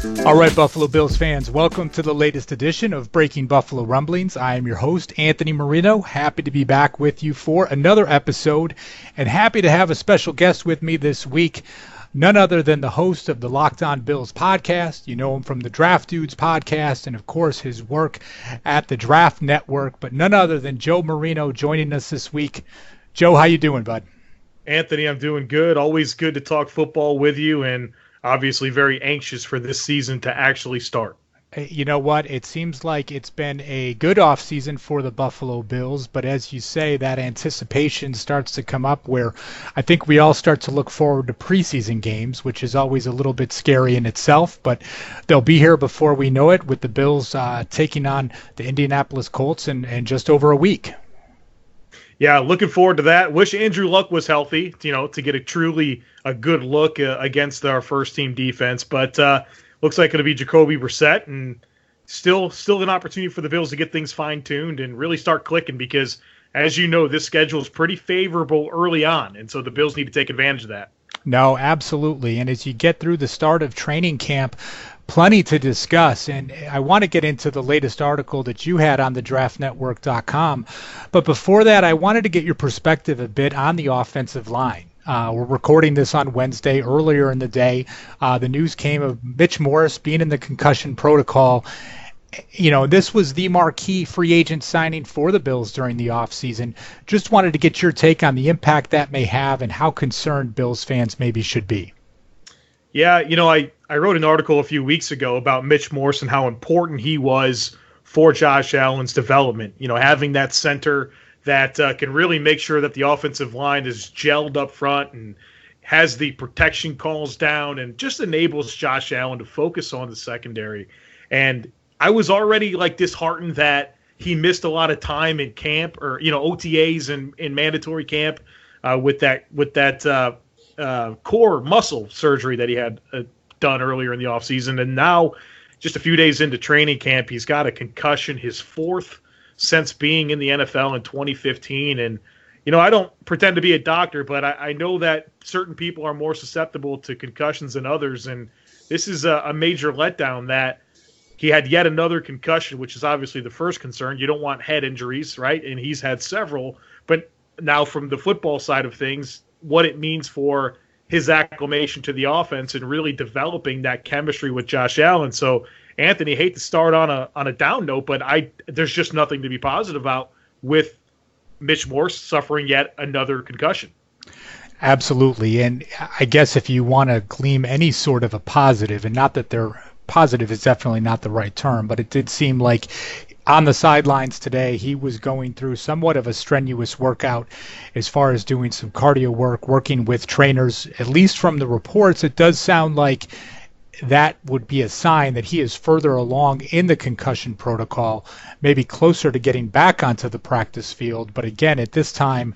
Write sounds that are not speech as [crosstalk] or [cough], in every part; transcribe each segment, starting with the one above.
All right, Buffalo Bills fans, welcome to the latest edition of Breaking Buffalo Rumblings. I am your host, Anthony Marino. Happy to be back with you for another episode, and happy to have a special guest with me this week. None other than the host of the Locked On Bills podcast. You know him from the Draft Dudes podcast, and of course his work at the Draft Network. But none other than Joe Marino joining us this week. Joe, how you doing, bud? Anthony, I'm doing good. Always good to talk football with you, and obviously very anxious for this season to actually start. You know what? It seems like it's been a good offseason for the Buffalo Bills, but as you say, that anticipation starts to come up where I think we all start to look forward to preseason games, which is always a little bit scary in itself, but they'll be here before we know it with the Bills uh, taking on the Indianapolis Colts in, in just over a week. Yeah, looking forward to that. Wish Andrew Luck was healthy, you know, to get a truly a good look uh, against our first team defense. But uh, looks like it'll be Jacoby Brissett, and still still an opportunity for the Bills to get things fine tuned and really start clicking because, as you know, this schedule is pretty favorable early on, and so the Bills need to take advantage of that. No, absolutely. And as you get through the start of training camp, plenty to discuss. And I want to get into the latest article that you had on the draftnetwork.com. But before that, I wanted to get your perspective a bit on the offensive line. Uh, we're recording this on Wednesday. Earlier in the day, uh, the news came of Mitch Morse being in the concussion protocol. You know, this was the marquee free agent signing for the Bills during the offseason. Just wanted to get your take on the impact that may have and how concerned Bills fans maybe should be. Yeah, you know, I, I wrote an article a few weeks ago about Mitch Morse and how important he was for Josh Allen's development. You know, having that center that uh, can really make sure that the offensive line is gelled up front and has the protection calls down and just enables Josh Allen to focus on the secondary. And I was already like disheartened that he missed a lot of time in camp or you know OTAs and in mandatory camp uh, with that with that uh, uh, core muscle surgery that he had uh, done earlier in the offseason. And now, just a few days into training camp, he's got a concussion, his fourth since being in the NFL in 2015. And, you know, I don't pretend to be a doctor, but I, I know that certain people are more susceptible to concussions than others. And this is a, a major letdown that he had yet another concussion, which is obviously the first concern. You don't want head injuries, right? And he's had several. But now, from the football side of things, what it means for his acclimation to the offense and really developing that chemistry with Josh Allen. So, Anthony, hate to start on a on a down note, but I there's just nothing to be positive about with Mitch Morse suffering yet another concussion. Absolutely, and I guess if you want to glean any sort of a positive, and not that they're positive is definitely not the right term, but it did seem like on the sidelines today, he was going through somewhat of a strenuous workout as far as doing some cardio work, working with trainers. At least from the reports, it does sound like that would be a sign that he is further along in the concussion protocol, maybe closer to getting back onto the practice field. But again, at this time,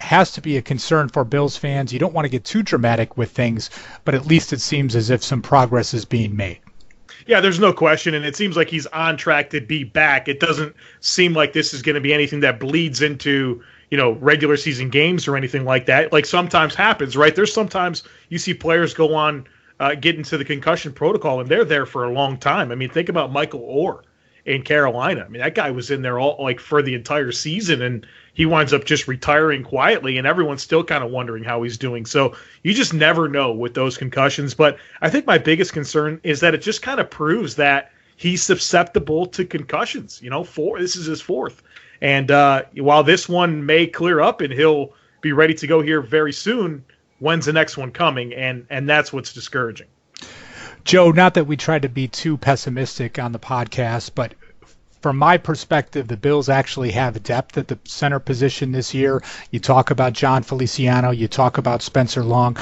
has to be a concern for Bills fans. You don't want to get too dramatic with things, but at least it seems as if some progress is being made. Yeah, there's no question, and it seems like he's on track to be back. It doesn't seem like this is going to be anything that bleeds into you know regular season games or anything like that. Like sometimes happens, right? There's sometimes you see players go on uh, get into the concussion protocol and they're there for a long time. I mean, think about Michael Oher in Carolina. I mean, that guy was in there all like for the entire season, and he winds up just retiring quietly, and everyone's still kind of wondering how he's doing. So you just never know with those concussions. But I think my biggest concern is that it just kind of proves that he's susceptible to concussions. You know, four this is his fourth, and uh, while this one may clear up and he'll be ready to go here very soon, when's the next one coming? And and that's what's discouraging. Joe, not that we try to be too pessimistic on the podcast, but from my perspective, the Bills actually have depth at the center position this year. You talk about John Feliciano, you talk about Spencer Long.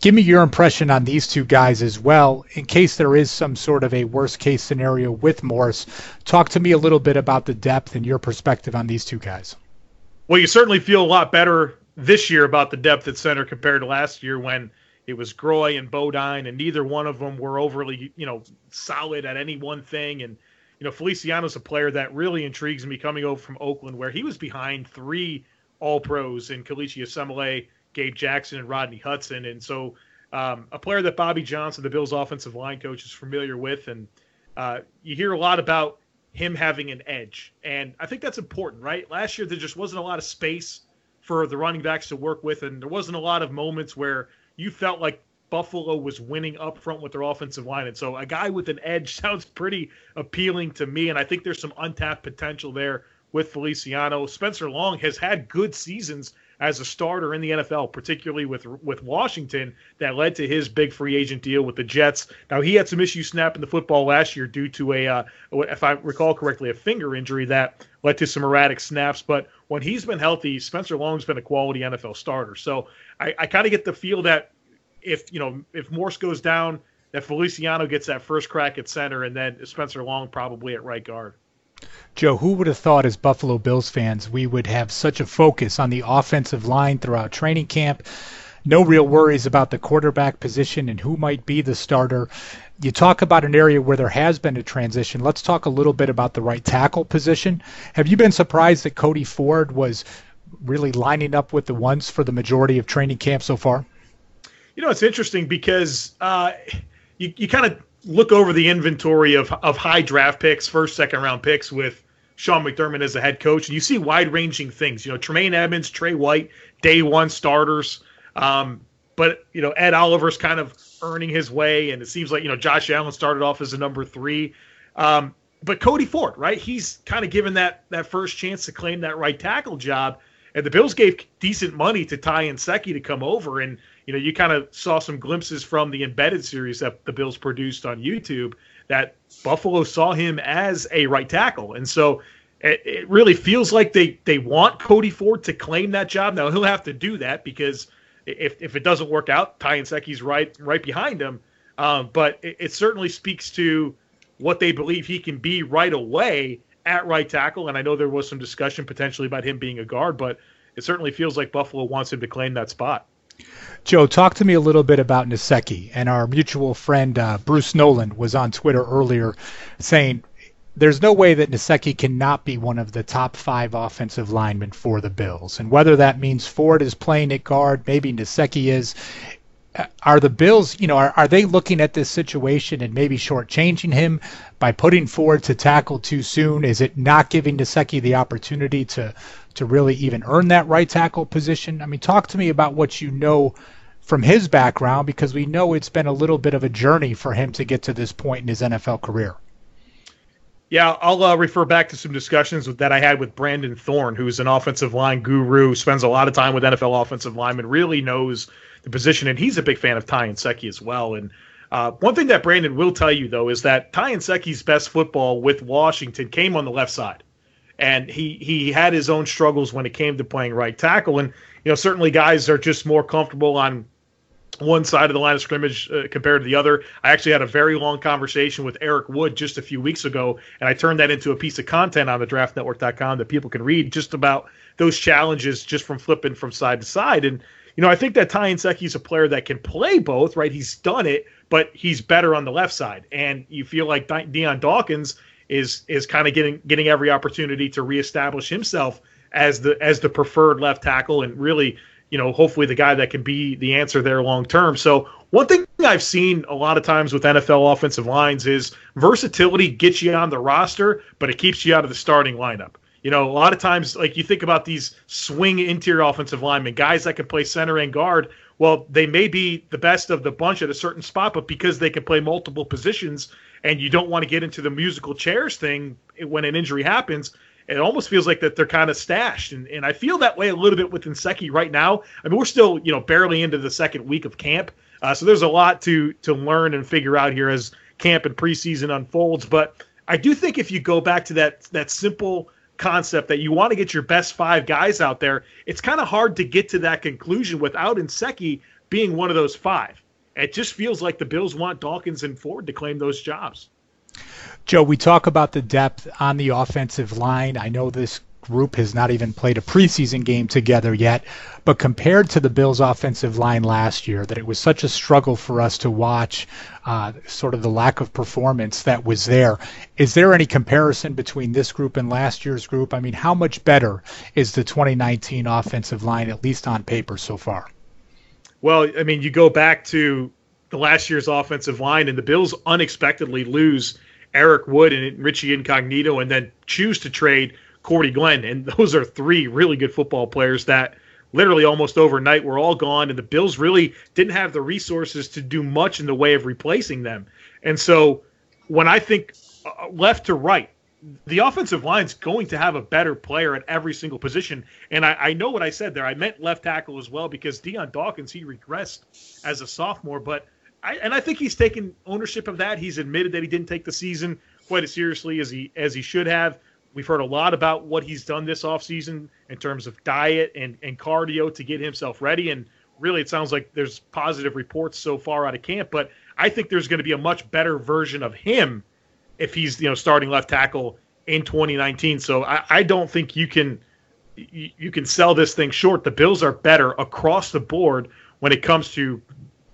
Give me your impression on these two guys as well, in case there is some sort of a worst case scenario with Morse. Talk to me a little bit about the depth and your perspective on these two guys. Well, you certainly feel a lot better this year about the depth at center compared to last year when it was Groy and Bodine, and neither one of them were overly, you know, solid at any one thing. And you know, Feliciano's a player that really intrigues me coming over from Oakland, where he was behind three All Pros in Kelechi Osemele, Gabe Jackson, and Rodney Hudson. And so, um, a player that Bobby Johnson, the Bills' offensive line coach, is familiar with, and uh, you hear a lot about him having an edge, and I think that's important, right? Last year there just wasn't a lot of space for the running backs to work with, and there wasn't a lot of moments where you felt like Buffalo was winning up front with their offensive line. And so a guy with an edge [laughs] sounds pretty appealing to me. And I think there's some untapped potential there with Feliciano. Spencer Long has had good seasons as a starter in the NFL, particularly with with Washington, that led to his big free agent deal with the Jets. Now he had some issues snapping the football last year due to a, uh, if I recall correctly, a finger injury that led to some erratic snaps. But when he's been healthy, Spencer Long's been a quality NFL starter. So I, I kind of get the feel that if you know if Morse goes down, that Feliciano gets that first crack at center, and then Spencer Long probably at right guard. Joe, who would have thought as Buffalo Bills fans we would have such a focus on the offensive line throughout training camp? No real worries about the quarterback position and who might be the starter. You talk about an area where there has been a transition. Let's talk a little bit about the right tackle position. Have you been surprised that Cody Ford was really lining up with the ones for the majority of training camp so far? You know, it's interesting because uh, you, you kind of look over the inventory of, of high draft picks, first, second round picks with Sean McDermott as the head coach, and you see wide ranging things. You know, Tremaine Edmunds, Trey White, day one starters. Um, but, you know, Ed Oliver's kind of earning his way, and it seems like, you know, Josh Allen started off as a number three. Um, but Cody Ford, right? He's kind of given that that first chance to claim that right tackle job. And the Bills gave decent money to Ty Nsekhe to come over. And you know, you kind of saw some glimpses from the embedded series that the Bills produced on YouTube that Buffalo saw him as a right tackle. And so it, it really feels like they, they want Cody Ford to claim that job. Now he'll have to do that because if, if it doesn't work out, Ty and Nsekhe's right right behind him. Um, but it, it certainly speaks to what they believe he can be right away at right tackle. And I know there was some discussion potentially about him being a guard, but it certainly feels like Buffalo wants him to claim that spot. Joe, talk to me a little bit about Nsekhe. And our mutual friend uh, Bruce Nolan was on Twitter earlier saying there's no way that Nsekhe cannot be one of the top five offensive linemen for the Bills. And whether that means Ford is playing at guard, maybe Nsekhe is. Uh, are the Bills, you know, are, are they looking at this situation and maybe shortchanging him by putting Ford to tackle too soon? Is it not giving Nsekhe the opportunity to to really even earn that right tackle position? I mean, talk to me about what you know from his background because we know it's been a little bit of a journey for him to get to this point in his NFL career. Yeah, I'll uh, refer back to some discussions that I had with Brandon Thorn, who's an offensive line guru, spends a lot of time with NFL offensive linemen, really knows the position, and he's a big fan of Ty Nsekhe as well. And uh, one thing that Brandon will tell you though is that Ty Nsekhe's best football with Washington came on the left side and he he had his own struggles when it came to playing right tackle. And you know, certainly guys are just more comfortable on one side of the line of scrimmage uh, compared to the other. I actually had a very long conversation with Eric Wood just a few weeks ago, and I turned that into a piece of content on the draftnetwork.com that people can read just about those challenges just from flipping from side to side. And, you know, I think that Ty Nsekhe's a player that can play both, right? He's done it, but he's better on the left side. And you feel like Dion Dawkins is is kind of getting getting every opportunity to reestablish himself as the as the preferred left tackle and really you know hopefully the guy that can be the answer there long term. So one thing I've seen a lot of times with NFL offensive lines is versatility gets you on the roster, but it keeps you out of the starting lineup. You know, a lot of times, like you think about these swing interior offensive linemen, guys that can play center and guard. Well, they may be the best of the bunch at a certain spot, but because they can play multiple positions and you don't want to get into the musical chairs thing when an injury happens, it almost feels like that they're kind of stashed. And, and I feel that way a little bit with Nsekhe right now. I mean, we're still, you know, barely into the second week of camp. Uh, so there's a lot to to learn and figure out here as camp and preseason unfolds. But I do think if you go back to that that simple concept that you want to get your best five guys out there, it's kind of hard to get to that conclusion without Nsekhe being one of those five. It just feels like the Bills want Dawkins and Ford to claim those jobs. Joe, we talk about the depth on the offensive line. I know this group has not even played a preseason game together yet, but compared to the Bills' offensive line last year, that it was such a struggle for us to watch, uh, sort of the lack of performance that was there. Is there any comparison between this group and last year's group? I mean, how much better is the 2019 offensive line, at least on paper so far? Well, I mean, you go back to the last year's offensive line, and the Bills unexpectedly lose Eric Wood and Richie Incognito, and then choose to trade Cordy Glenn. And those are three really good football players that literally almost overnight were all gone. And the Bills really didn't have the resources to do much in the way of replacing them. And so when I think uh, left to right, the offensive line's going to have a better player at every single position. And I, I, know what I said there. I meant left tackle as well because Dion Dawkins, he regressed as a sophomore. But I, and I think he's taken ownership of that. He's admitted that he didn't take the season quite as seriously as he as he should have. We've heard a lot about what he's done this offseason in terms of diet and, and cardio to get himself ready. And really, it sounds like there's positive reports so far out of camp. But I think there's going to be a much better version of him if he's you know starting left tackle in 2019. So I, I don't think you can you, you can sell this thing short. The Bills are better across the board when it comes to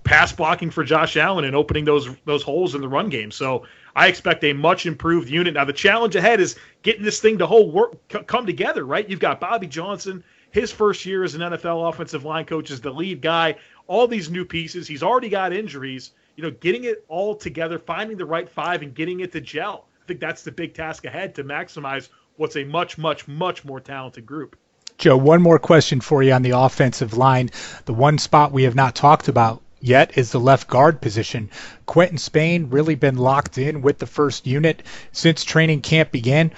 pass blocking for Josh Allen and opening those those holes in the run game. So I expect a much improved unit. Now the challenge ahead is getting this thing to whole work come together, right? You've got Bobby Johnson, his first year as an NFL offensive line coach is the lead guy. All these new pieces, he's already got injuries. You know, getting it all together, finding the right five, and getting it to gel. I think that's the big task ahead to maximize what's a much, much, much more talented group. Joe, one more question for you on the offensive line. The one spot we have not talked about yet is the left guard position. Quinton Spain really been locked in with the first unit since training camp began.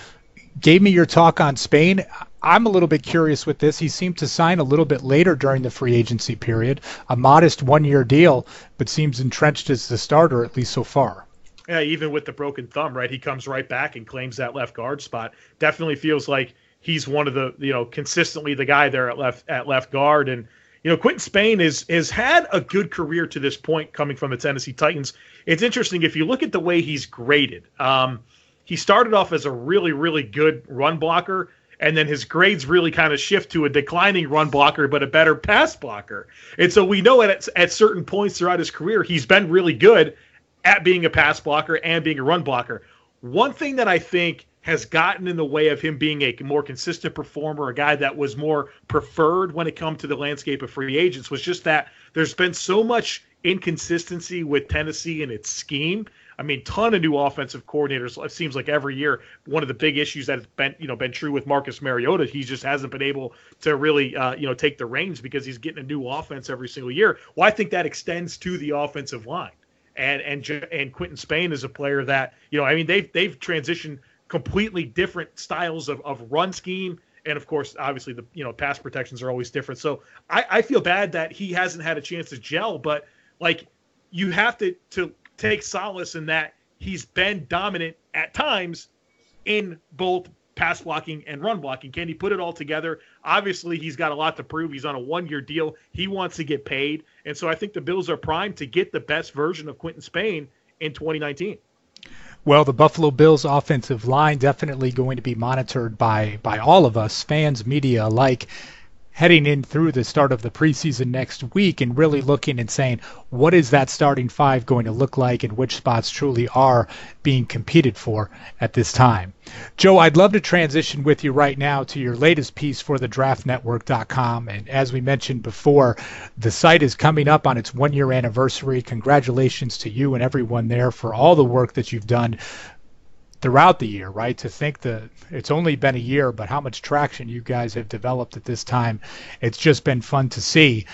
Gave me your talk on Spain. I'm a little bit curious with this. He seemed to sign a little bit later during the free agency period, a modest one year deal, but seems entrenched as the starter, at least so far. Yeah, even with the broken thumb, right? He comes right back and claims that left guard spot. Definitely feels like he's one of the, you know, consistently the guy there at left at left guard. And you know, Quinton Spain is has had a good career to this point coming from the Tennessee Titans. It's interesting if you look at the way he's graded. Um, he started off as a really, really good run blocker, and then his grades really kind of shift to a declining run blocker, but a better pass blocker. And so we know at at certain points throughout his career, he's been really good at being a pass blocker and being a run blocker. One thing that I think has gotten in the way of him being a more consistent performer, a guy that was more preferred when it come to the landscape of free agents, was just that there's been so much inconsistency with Tennessee and its scheme. I mean, ton of new offensive coordinators. It seems like every year, one of the big issues that has been, you know, been true with Marcus Mariota, he just hasn't been able to really, uh, you know, take the reins because he's getting a new offense every single year. Well, I think that extends to the offensive line, and and and Quinton Spain is a player that, you know, I mean, they've they've transitioned completely different styles of, of run scheme. And of course, obviously the you know pass protections are always different. So I, I feel bad that he hasn't had a chance to gel, but like you have to to take solace in that he's been dominant at times in both pass blocking and run blocking. Can he put it all together? Obviously, he's got a lot to prove. He's on a one year deal. He wants to get paid. And so I think the Bills are primed to get the best version of Quinton Spain in 2019. Well, the Buffalo Bills offensive line definitely going to be monitored by by all of us, fans, media alike. Heading in through the start of the preseason next week and really looking and saying, what is that starting five going to look like and which spots truly are being competed for at this time? Joe, I'd love to transition with you right now to your latest piece for the draftnetwork.com. And as we mentioned before, the site is coming up on its one year anniversary. Congratulations to you and everyone there for all the work that you've done throughout the year, right? To think that it's only been a year, but how much traction you guys have developed at this time, it's just been fun to see.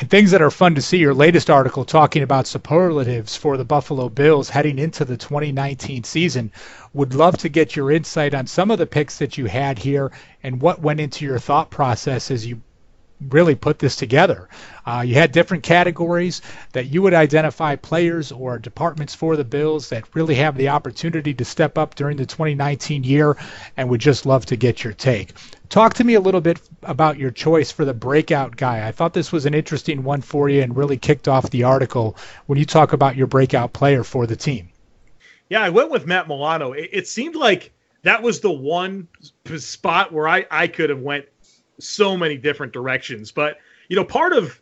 And things that are fun to see, your latest article talking about superlatives for the Buffalo Bills heading into the 2019 season. Would love to get your insight on some of the picks that you had here and what went into your thought process as you really put this together. Uh, you had different categories that you would identify players or departments for the Bills that really have the opportunity to step up during the 2019 year, and would just love to get your take. Talk to me a little bit about your choice for the breakout guy. I thought this was an interesting one for you and really kicked off the article when you talk about your breakout player for the team. Yeah, I went with Matt Milano. It, it seemed like that was the one spot where I, I could have went so many different directions. But you know, part of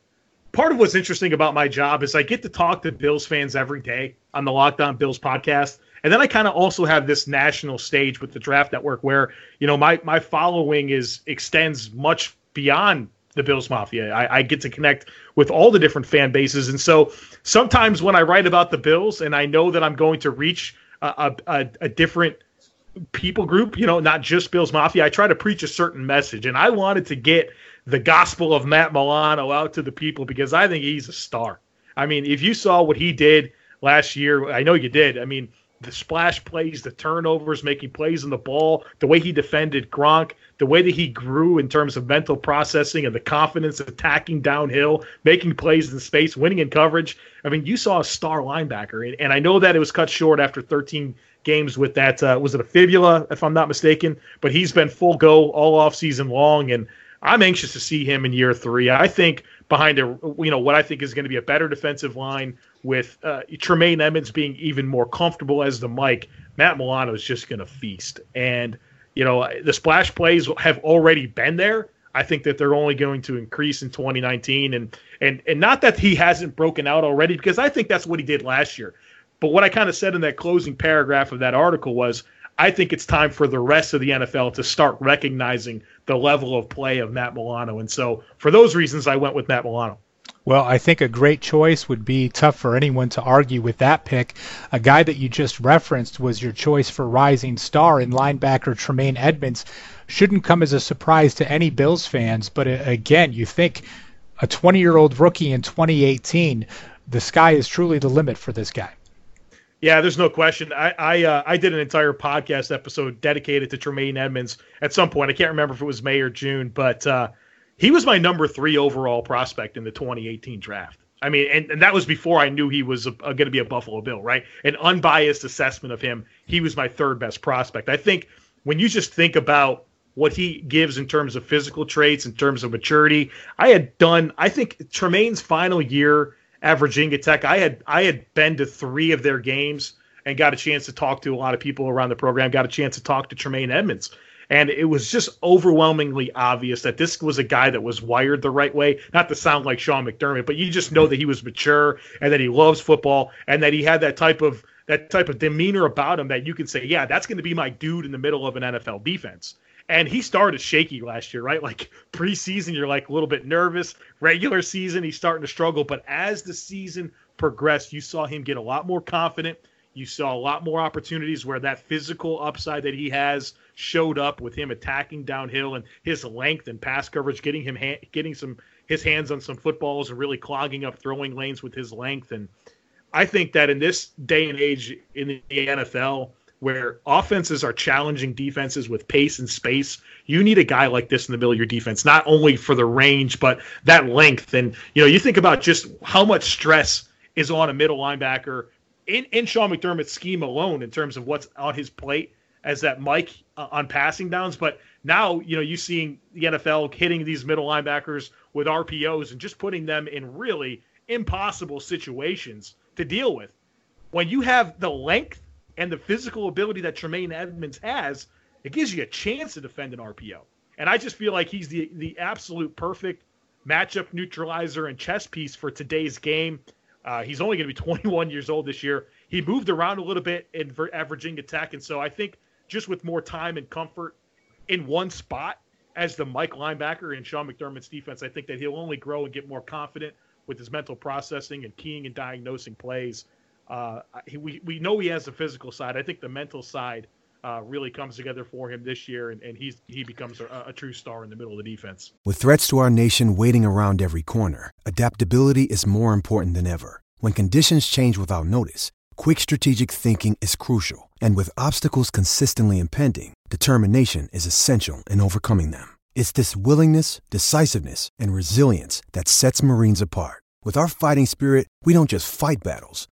part of what's interesting about my job is I get to talk to Bills fans every day on the Locked On Bills podcast. And then I kind of also have this national stage with the Draft Network where, you know, my my following is extends much beyond the Bills Mafia. I, I, get to connect with all the different fan bases. And so sometimes when I write about the Bills and I know that I'm going to reach a, a, a different people group, you know, not just Bills Mafia. I try to preach a certain message, and I wanted to get the gospel of Matt Milano out to the people because I think he's a star. I mean, if you saw what he did last year, I know you did. I mean, the splash plays, the turnovers, making plays on the ball, the way he defended Gronk, the way that he grew in terms of mental processing and the confidence attacking downhill, making plays in space, winning in coverage. I mean, you saw a star linebacker, and I know that it was cut short after 13 games with that. Uh, was it a fibula, if I'm not mistaken? But he's been full go all off season long, and I'm anxious to see him in year three. I think behind a you know what I think is going to be a better defensive line with uh, Tremaine Edmunds being even more comfortable as the Mike. Matt Milano is just going to feast, and you know the splash plays have already been there. I think that they're only going to increase in 2019, and and and not that he hasn't broken out already, because I think that's what he did last year. But what I kind of said in that closing paragraph of that article was I think it's time for the rest of the NFL to start recognizing the level of play of Matt Milano. And so for those reasons, I went with Matt Milano. Well, I think a great choice would be tough for anyone to argue with that pick. A guy that you just referenced was your choice for rising star in linebacker Tremaine Edmunds. Shouldn't come as a surprise to any Bills fans, but uh, again, you think a 20 year old rookie in 2018, the sky is truly the limit for this guy. Yeah, there's no question. I I, uh, I did an entire podcast episode dedicated to Tremaine Edmunds at some point. I can't remember if it was May or June, but uh, he was my number three overall prospect in the 2018 draft. I mean, and, and that was before I knew he was going to be a Buffalo Bill, right? An unbiased assessment of him, he was my third best prospect. I think when you just think about what he gives in terms of physical traits, in terms of maturity, I had done. I think Tremaine's final year at Virginia Tech. I had I had been to three of their games and got a chance to talk to a lot of people around the program. Got a chance to talk to Tremaine Edmunds, And it was just overwhelmingly obvious that this was a guy that was wired the right way. Not to sound like Sean McDermott, but you just know that he was mature and that he loves football and that he had that type of that type of demeanor about him that you can say, yeah, that's going to be my dude in the middle of an NFL defense. And he started shaky last year, right? Like preseason, you're like a little bit nervous. Regular season, he's starting to struggle. But as the season progressed, you saw him get a lot more confident. You saw a lot more opportunities where that physical upside that he has showed up with him attacking downhill and his length and pass coverage, getting him ha- getting some his hands on some footballs and really clogging up throwing lanes with his length. And I think that in this day and age in the NFL, where offenses are challenging defenses with pace and space, you need a guy like this in the middle of your defense, not only for the range, but that length. And, you know, you think about just how much stress is on a middle linebacker in, in Sean McDermott's scheme alone in terms of what's on his plate as that Mike uh, on passing downs. But now, you know, you seeing the NFL hitting these middle linebackers with RPOs and just putting them in really impossible situations to deal with. When you have the length and the physical ability that Tremaine Edmunds has, it gives you a chance to defend an RPO. And I just feel like he's the the absolute perfect matchup neutralizer and chess piece for today's game. Uh, he's only going to be [laughs] 21 years old this year. He moved around a little bit in at Virginia Tech, and so I think just with more time and comfort in one spot as the Mike linebacker in Sean McDermott's defense, I think that he'll only grow and get more confident with his mental processing and keying and diagnosing plays. Uh, he, we, we know he has the physical side. I think the mental side uh, really comes together for him this year, and, and he's, he becomes a, a true star in the middle of the defense. With threats to our nation waiting around every corner, adaptability is more important than ever. When conditions change without notice, quick strategic thinking is crucial. And with obstacles consistently impending, determination is essential in overcoming them. It's this willingness, decisiveness, and resilience that sets Marines apart. With our fighting spirit, we don't just fight battles,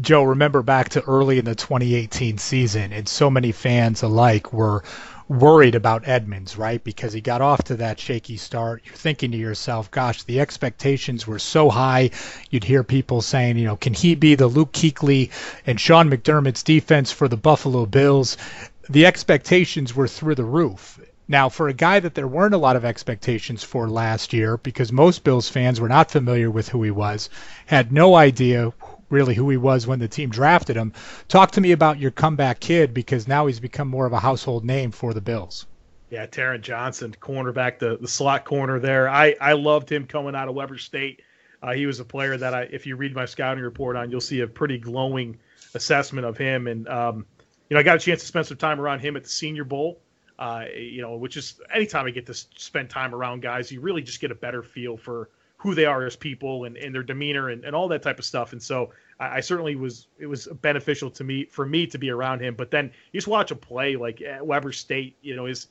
Joe, remember back to early in the 2018 season, and so many fans alike were worried about Edmunds, right? Because he got off to that shaky start. You're thinking to yourself, gosh, the expectations were so high. You'd hear people saying, you know, can he be the Luke Kuechly and Sean McDermott's defense for the Buffalo Bills? The expectations were through the roof. Now, for a guy that there weren't a lot of expectations for last year, because most Bills fans were not familiar with who he was, had no idea really who he was when the team drafted him. Talk to me about your comeback kid because now he's become more of a household name for the Bills. Yeah, Taron Johnson, cornerback, the, the slot corner there. I, I loved him coming out of Weber State. Uh, he was a player that I, if you read my scouting report on, you'll see a pretty glowing assessment of him. And um, you know, I got a chance to spend some time around him at the Senior Bowl. Uh, you know, which is anytime I get to spend time around guys, you really just get a better feel for who they are as people and, and their demeanor and, and all that type of stuff. And so I, I, certainly was it was beneficial to me for me to be around him. But then you just watch him play like at Weber State, you know, is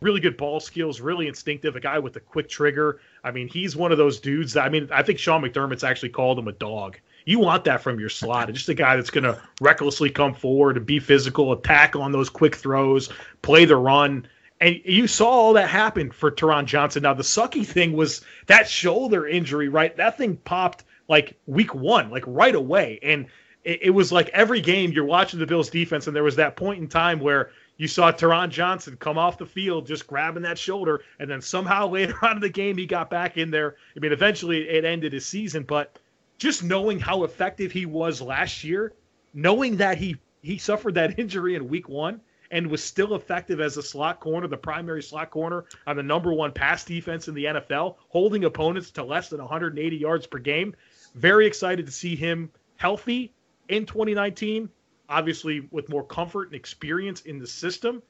really good ball skills, really instinctive, a guy with a quick trigger. I mean, he's one of those dudes that I mean, I think Sean McDermott's actually called him a dog. You want that from your slot. It's just a guy that's going to recklessly come forward and be physical, attack on those quick throws, play the run. And you saw all that happen for Taron Johnson. Now the sucky thing was that shoulder injury, right? That thing popped like week one, like right away. And it, it, was like every game you're watching the Bills defense, and there was that point in time where you saw Taron Johnson come off the field just grabbing that shoulder, and then somehow [laughs] later on in the game he got back in there. I mean, eventually it ended his season, but just knowing how effective he was last year, knowing that he he suffered that [laughs] injury in week one and was still effective as a slot corner, the primary slot corner on the number one pass defense in the NFL, holding opponents to less than 180 yards per game. Very excited to see him healthy in 2019, obviously with more comfort and experience in the system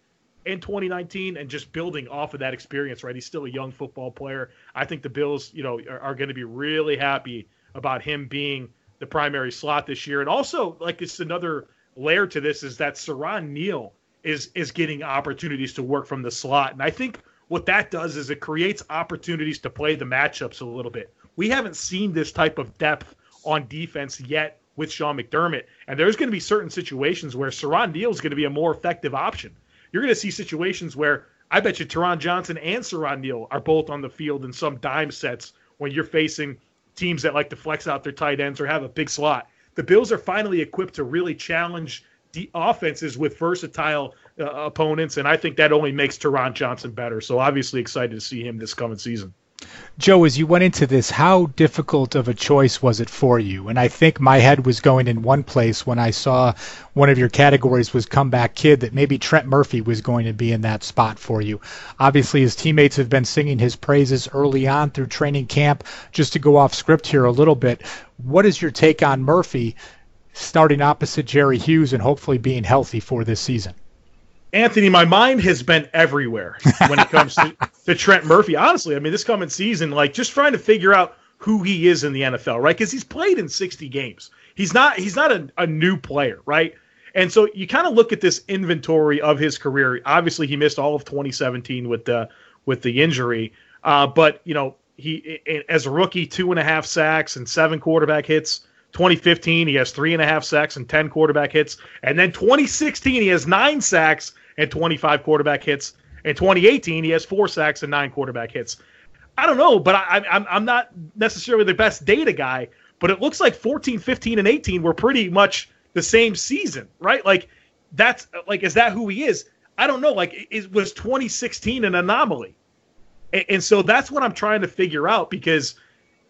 in 2019 and just building off of that experience, right? He's still a young football player. I think the Bills, you know, are, are going to be really happy about him being the primary slot this year. And also, like it's another layer to this is that Siran Neal is is getting opportunities to work from the slot. And I think what that does is it creates opportunities to play the matchups a little bit. We haven't seen this type of depth on defense yet with Sean McDermott. And there's going to be certain situations where Siran Neal is going to be a more effective option. You're going to see situations where I bet you Taron Johnson and Siran Neal are both on the field in some dime sets when you're facing teams that like to flex out their tight ends or have a big slot. The Bills are finally equipped to really challenge the offenses with versatile uh, opponents, and I think that only makes Taron Johnson better. So obviously excited to see him this coming season. Joe, as you went into this, how difficult of a choice was it for you? And I think my head was going in one place when I saw one of your categories was comeback kid that maybe Trent Murphy was going to be in that spot for you. Obviously, his teammates have been singing his praises early on through training camp. Just to go off script here a little bit, what is your take on Murphy starting opposite Jerry Hughes and hopefully being healthy for this season? Anthony, my mind has been everywhere when it comes to, [laughs] to Trent Murphy. Honestly, I mean, this coming season, like just trying to figure out who he is in the NFL, right? Because he's played in 60 games. He's not he's not a, a new player, right? And so you kind of look at this inventory of his career. Obviously, he missed all of 2017 with the with the injury, uh, but you know he as a rookie, two and a half sacks and seven quarterback hits. 2015, he has three and a half sacks and 10 quarterback hits. And then 2016, he has nine sacks and 25 quarterback hits. In 2018, he has four sacks and nine quarterback hits. I don't know, but I, I'm I'm not necessarily the best data guy, but it looks like 14, 15, and 18 were pretty much the same season, right? Like that's like is that who he is? I don't know. Like it was 2016 an anomaly, and, and so that's what I'm trying to figure out because,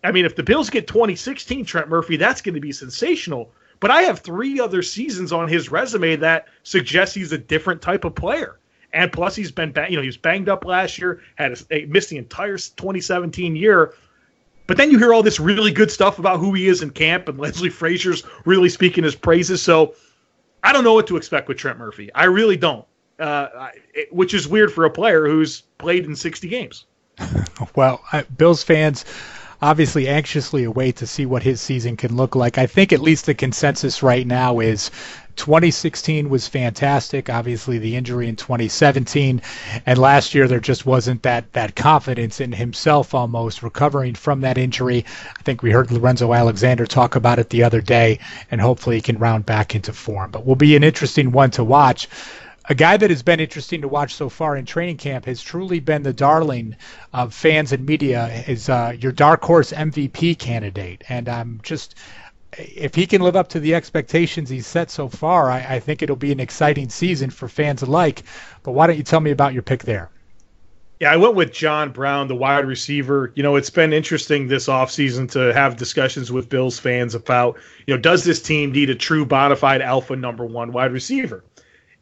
I mean, if the Bills get 2016 Trent Murphy, that's going to be sensational. But I have three other seasons on his resume that suggest he's a different type of player. And plus, he's been, you know, he was banged up last year, had a, a, missed the entire 2017 year. But then you hear all this really good stuff about who he is in camp, and Leslie Frazier's really speaking his praises. So I don't know what to expect with Trent Murphy. I really don't, uh, it, which is weird for a player who's played in 60 games. [laughs] well, I, Bills fans obviously anxiously await to see what his season can look like. I think at least the consensus right now is 2016 was fantastic. Obviously, the injury in 2017, and last year there just wasn't that that confidence in himself almost recovering from that injury. I think we heard Lorenzo Alexander talk about it the other day, and hopefully he can round back into form. But will be an interesting one to watch. A guy that has been interesting to watch so far in training camp has truly been the darling of fans and media. Is uh, your dark horse MVP candidate, and I'm just if he can live up to the expectations he's set so far, I, I, think it'll be an exciting season for fans alike. But why don't you tell me about your pick there? Yeah, I went with John Brown, the wide receiver. You know, it's been interesting this offseason to have discussions with Bills fans about, you know, does this team need a true bona fide alpha number one wide receiver?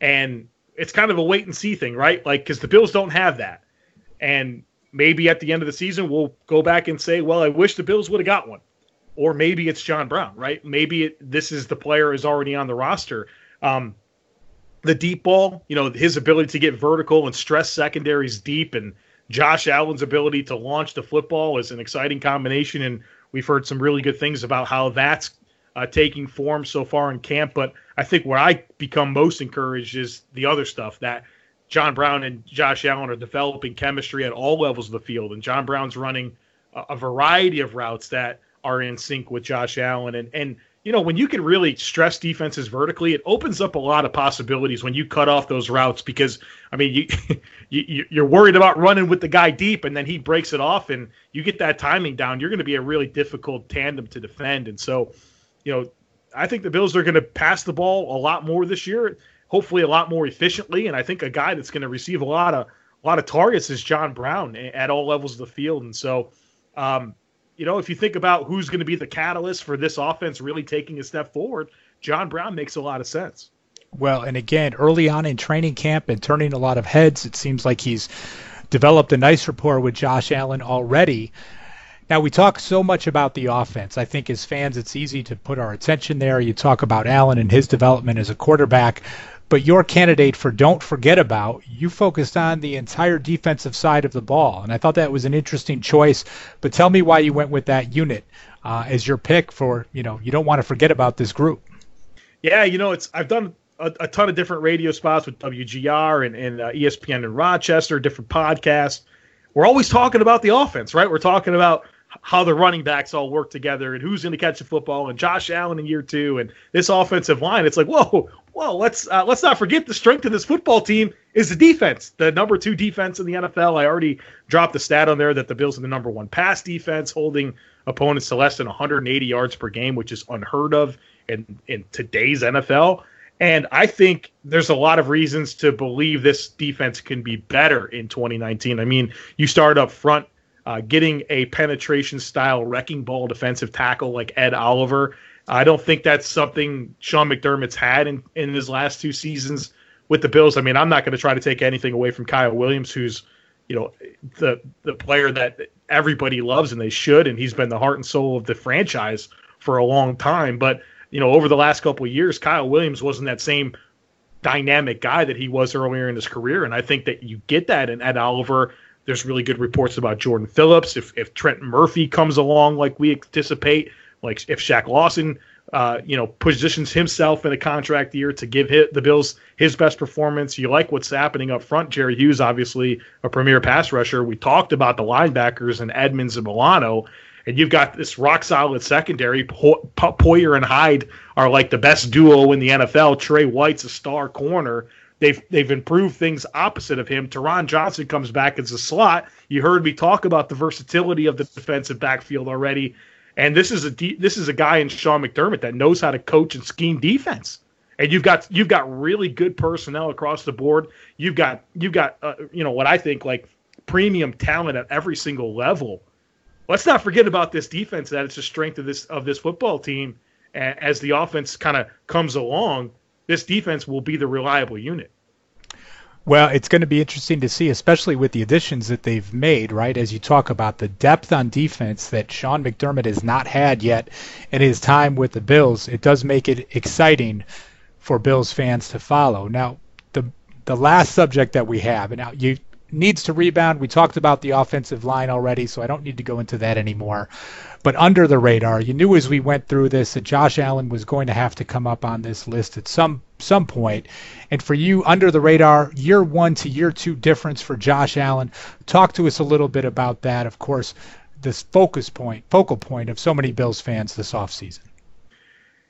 And it's kind of a wait and see thing, right? Like, because the Bills don't have that. And maybe at the end of the season, we'll go back and say, well, I wish the Bills would have got one or maybe it's John Brown, right? Maybe it, this is the player is already on the roster. Um, the deep ball, you know, his ability to get vertical and stress secondaries deep, and Josh Allen's ability to launch the football is an exciting combination. And we've heard some really good things about how that's uh, taking form so far in camp. But I think where I become most encouraged is the other stuff that John Brown and Josh Allen are developing chemistry at all levels of the field, and John Brown's running a, a variety of routes that are in sync with Josh Allen. And and you know, when you can really stress defenses vertically, it opens up a lot of possibilities when you cut off those routes because I mean, you, [laughs] you you're worried about running with the guy deep and then he breaks it off and you get that timing down, you're going to be a really difficult tandem to defend. And so, you know, I think the Bills are going to pass the ball a lot more this year, hopefully a lot more efficiently, and I think a guy that's going to receive a lot of a lot of targets is John Brown at all levels of the field. And so, um, you know, if you think about who's going to be the catalyst for this offense really taking a step forward, John Brown makes a lot of sense. Well, and again, early on in training camp and turning a lot of heads, it seems like he's developed a nice rapport with Josh Allen already. Now, we talk so much about the offense. I think as fans, it's easy to put our attention there. You talk about Allen and his development as a quarterback, but your candidate for don't forget about, you focused on the entire defensive side of the ball. And I thought that was an interesting choice. But tell me why you went with that unit uh, as your pick for, you know, you don't want to forget about this group. Yeah, you know, it's I've done a, a ton of different radio spots with WGR and, and uh, ESPN in Rochester, different podcasts. We're always talking about the offense, right? We're talking about how the running backs all work together and who's going to catch the football and Josh Allen in year two and this offensive line. It's like, whoa, whoa, let's uh, let's not forget the strength of this football team is the defense, the number two defense in the NFL. I already dropped the stat on there that the Bills are the number one pass defense, holding opponents to less than 180 yards per game, which is unheard of in in today's NFL. And I think there's a lot of reasons to believe this defense can be better in 2019. I mean, you start up front, uh, getting a penetration style wrecking ball defensive tackle like Ed Oliver I don't think that's something Sean McDermott's had in, in his last two seasons with the Bills. I mean, I'm not going to try to take anything away from Kyle Williams, who's you know the the player that everybody loves and they should, and he's been the heart and soul of the franchise for a long time. But you know, over the last couple of years, Kyle Williams wasn't that same dynamic guy that he was earlier in his career, and I think that you get that in Ed Oliver There's really good reports about Jordan Phillips. If if Trent Murphy comes along like we anticipate, like if Shaq Lawson, uh, you know, positions himself in a contract year to give hit the Bills his best performance. You like what's happening up front. Jerry Hughes, obviously a premier pass rusher. We talked about the linebackers and Edmunds and Milano and you've got this rock solid secondary. Po- po- Poyer and Hyde are like the best duo in the NFL. Trey White's a star corner. They've they've improved things opposite of him. Taron Johnson comes back as a slot. You heard me talk about the versatility of the defensive backfield already, and this is a de- this is a guy in Sean McDermott that knows how to coach and scheme defense. And you've got you've got really good personnel across the board. You've got you've got uh, you know what I think like premium talent at every single level let's not forget about this defense. That it's the strength of this of this football team. As the offense kind of comes along, this defense will be the reliable unit. Well, it's going to be interesting to see, especially with the additions that they've made, right? As you talk about the depth on defense that Sean McDermott has not had yet in his time with the Bills, it does make it exciting for Bills fans to follow. Now, the the last subject that we have, and now you needs to rebound. We talked about the offensive line already, so I don't need to go into that anymore. But under the radar, you knew as we went through this that Josh Allen was going to have to come up on this list at some some point. And for you, under the radar, year one to year two difference for Josh Allen. Talk to us a little bit about that. Of course, this focus point, focal point of so many Bills fans this offseason.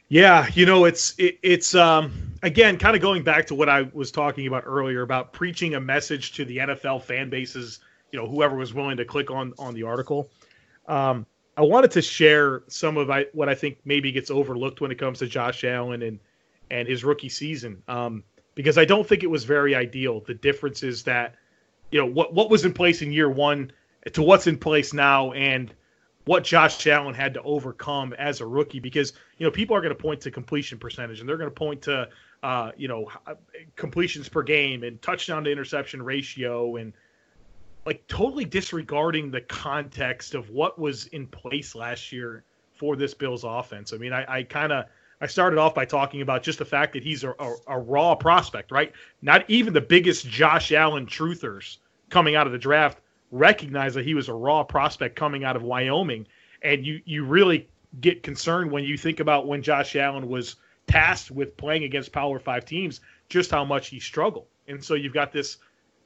Yeah, you know, it's it, it's um again kind of going back to what I was talking about earlier about preaching a message to the NFL fan bases, you know, whoever was willing to click on on the article. Um, I wanted to share some of I, what I think maybe gets overlooked when it comes to Josh Allen and and his rookie season, um, because I don't think it was very ideal. The difference is that you know what what was in place in year one to what's in place now, and what Josh Allen had to overcome as a rookie because you know people are going to point to completion percentage and they're going to point to uh, you know completions per game and touchdown to interception ratio and like totally disregarding the context of what was in place last year for this Bills offense. I mean, I, I kind of I started off by talking about just the fact that he's a, a, a raw prospect, right? Not even the biggest Josh Allen truthers coming out of the draft recognize that he was a raw prospect coming out of Wyoming, and you you really get concerned when you think about when Josh Allen was tasked with playing against Power Five teams, just how much he struggled. And so you've got this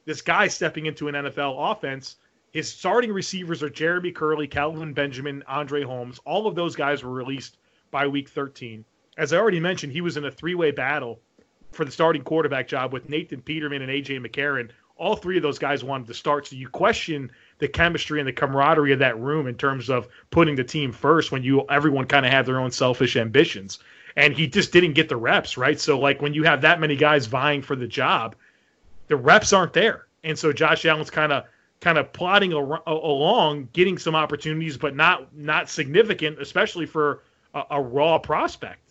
this guy stepping into an NFL offense. His starting receivers are Jeremy Kerley, Kelvin Benjamin, Andre Holmes. All of those guys were released by week 13. As I already mentioned, he was in a three way battle for the starting quarterback job with Nathan Peterman and AJ McCarron all three of those guys wanted to start. So you question the chemistry and the camaraderie of that room in terms of putting the team first when you everyone kind of had their own selfish ambitions. And he just didn't get the reps, right? So like when you have that many guys vying for the job, the reps aren't there. And so Josh Allen's kind of kind of plodding along, getting some opportunities, but not not significant, especially for a, a raw prospect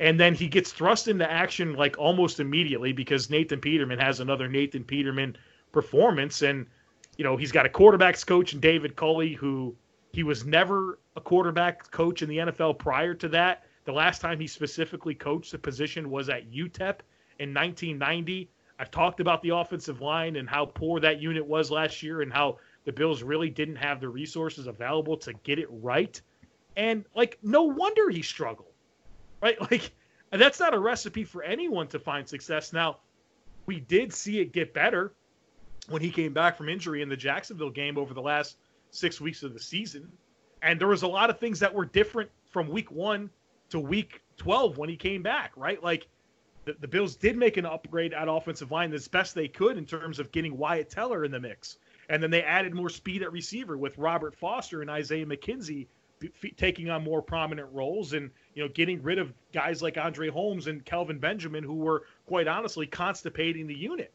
and then he gets thrust into action like almost immediately because Nathan Peterman has another Nathan Peterman performance, and you know he's got a quarterbacks coach and David Culley who he was never a quarterback coach in the NFL prior to that. The last time he specifically coached the position was at UTEP in 1990. I've talked about the offensive line and how poor that unit was last year and how the Bills really didn't have the resources available to get it right. And like no wonder he struggled right? [laughs] Like, that's not a recipe for anyone to find success. Now, we did see it get better when he came back from injury in the Jacksonville game over the last six weeks of the season. And there was a lot of things that were different from week one to week 12 when he came back, right? Like, the, the Bills did make an upgrade at offensive line as best they could in terms of getting Wyatt Teller in the mix. And then they added more speed at receiver with Robert Foster and Isaiah McKenzie taking on more prominent roles and you know getting rid of guys like Andre Holmes and Kelvin Benjamin who were quite honestly constipating the unit.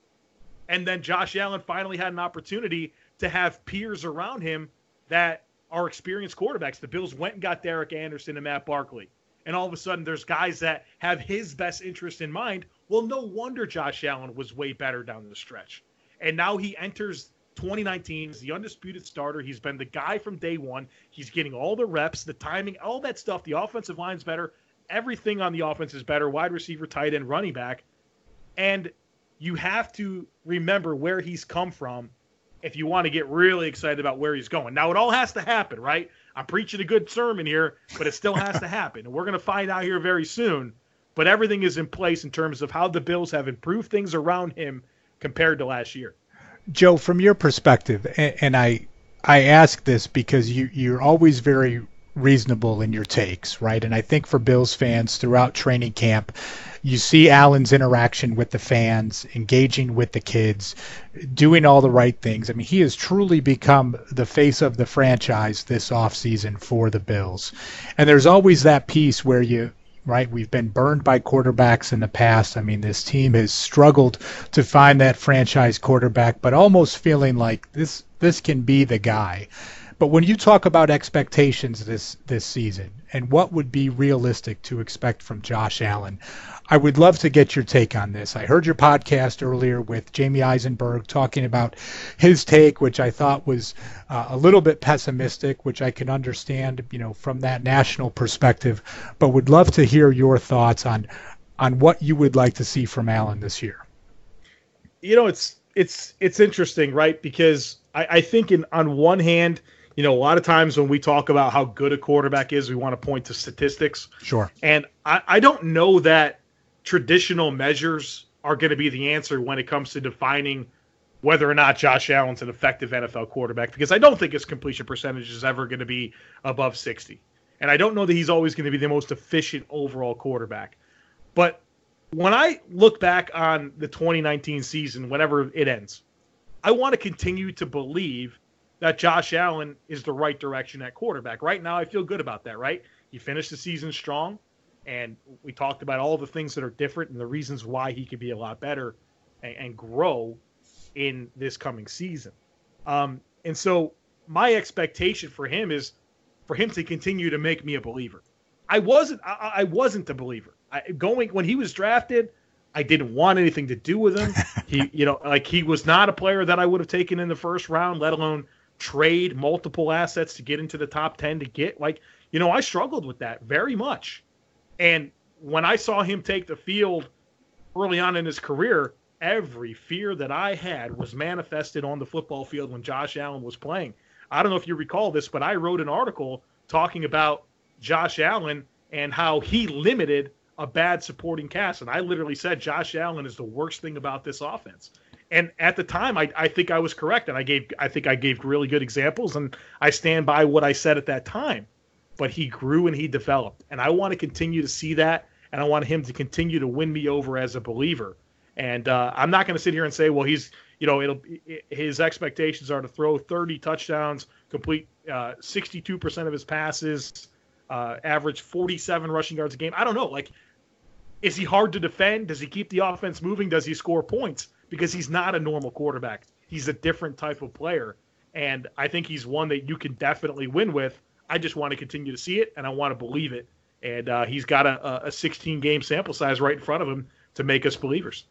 And then Josh Allen finally had an opportunity to have peers around him that are experienced quarterbacks. The Bills went and got Derek Anderson and Matt Barkley. And all of a sudden there's guys that have his best interest in mind. Well, no wonder Josh Allen was way better down the stretch. And now he enters 2019. is the undisputed starter. He's been the guy from day one. He's getting all the reps, the timing, all that stuff. The offensive line's better. Everything on the offense is better. Wide receiver, tight end, running back. And you have to remember where he's come from if you want to get really excited about where he's going. Now, it all has to happen, right? I'm preaching a good sermon here, but it still has to [laughs] happen. And we're going to find out here very soon. But everything is in place in terms of how the Bills have improved things around him compared to last year. Joe, from your perspective, and, and I I ask this because you you're always very reasonable in your takes, right? And I think for Bills fans throughout training camp, you see Allen's interaction with the fans, engaging with the kids, doing all the right things. I mean, he has truly become the face of the franchise this offseason for the Bills. And there's always that piece where you right? We've been burned by quarterbacks in the past. I mean, this team has struggled to find that franchise quarterback, but almost feeling like this this can be the guy. But when you talk about expectations this this season and what would be realistic to expect from Josh Allen, I would love to get your take on this. I heard your podcast earlier with Jamie Eisenberg talking about his take, which I thought was uh, a little bit pessimistic, which I can understand, you know, from that national perspective. But would love to hear your thoughts on on what you would like to see from Allen this year. You know, it's it's it's interesting, right? Because I, I think in on one hand you know, a lot of times when we talk about how good a quarterback is, we want to point to statistics. Sure. And I, I don't know that traditional measures are going to be the answer when it comes to defining whether or not Josh Allen's an effective NFL quarterback, because I don't think his completion percentage is ever going to be above 60. And I don't know that he's always going to be the most efficient overall quarterback. But when I look back on the 2019 season, whenever it ends, I want to continue to believe that Josh Allen is the right direction at quarterback. Right now, I feel good about that, right? He finished the season strong, and we talked about all the things that are different and the reasons why he could be a lot better and, and grow in this coming season. Um, and so, my expectation for him is for him to continue to make me a believer. I wasn't. I, I wasn't a believer. I, going when he was drafted, I didn't want anything to do with him. he, [laughs] you know, like he was not a player that I would have taken in the first round, let alone trade multiple assets to get into the top 10 to get like you know i struggled with that very much. And when i saw him take the field early on in his career every fear that i had was manifested on the football field when josh allen was playing. I don't know if you recall this but i wrote an article talking about josh allen and how he limited a bad supporting cast. And i literally said josh allen is the worst thing about this offense and at the time I, I think I was correct and I gave I think I gave really good examples and I stand by what I said at that time. But he grew and he developed. And I want to continue to see that and I want him to continue to win me over as a believer. And uh, I'm not going to sit here and say, well, he's, you know, it'll his expectations are to throw 30 touchdowns, complete uh, 62% of his passes, uh, average 47 rushing yards a game. I don't know. Like, is he hard to defend? Does he keep the offense moving? Does he score points? Because he's not a normal quarterback. He's a different type of player. And I think he's one that you can definitely win with. I just want to continue to see it and I want to believe it. And uh, he's got a, a 16 game sample size right in front of him to make us believers.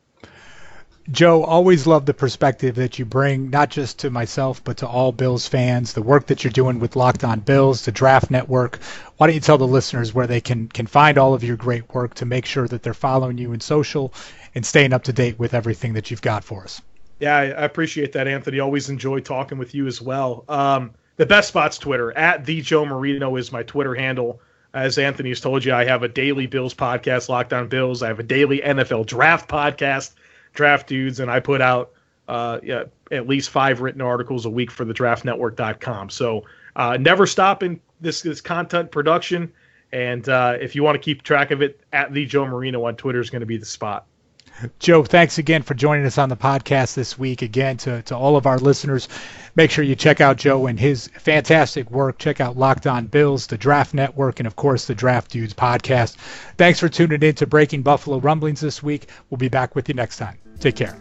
Joe, always love the perspective that you bring, not just to myself, but to all Bills fans, the work that you're doing with Locked On Bills, the Draft Network. Why don't you tell the listeners where they can, can find all of your great work to make sure that they're following you in social and staying up to date with everything that you've got for us? Yeah, I appreciate that, Anthony. Always enjoy talking with you as well. Um, the best spot's Twitter. At the Joe Marino is my Twitter handle. As Anthony has told you, I have a daily Bills podcast, Locked On Bills. I have a daily NFL draft podcast draft dudes, and I put out uh, yeah, at least five written articles a week for the draftnetwork.com. So uh, never stopping this this content production. And uh, if you want to keep track of it, at the Joe Marino on Twitter is going to be the spot. Joe, thanks again for joining us on the podcast this week. Again, to, to all of our listeners, make sure you check out Joe and his fantastic work. Check out Locked On Bills, the Draft Network, and of course the Draft Dudes podcast. Thanks for tuning in to Breaking Buffalo Rumblings this week. We'll be back with you next time. Take care.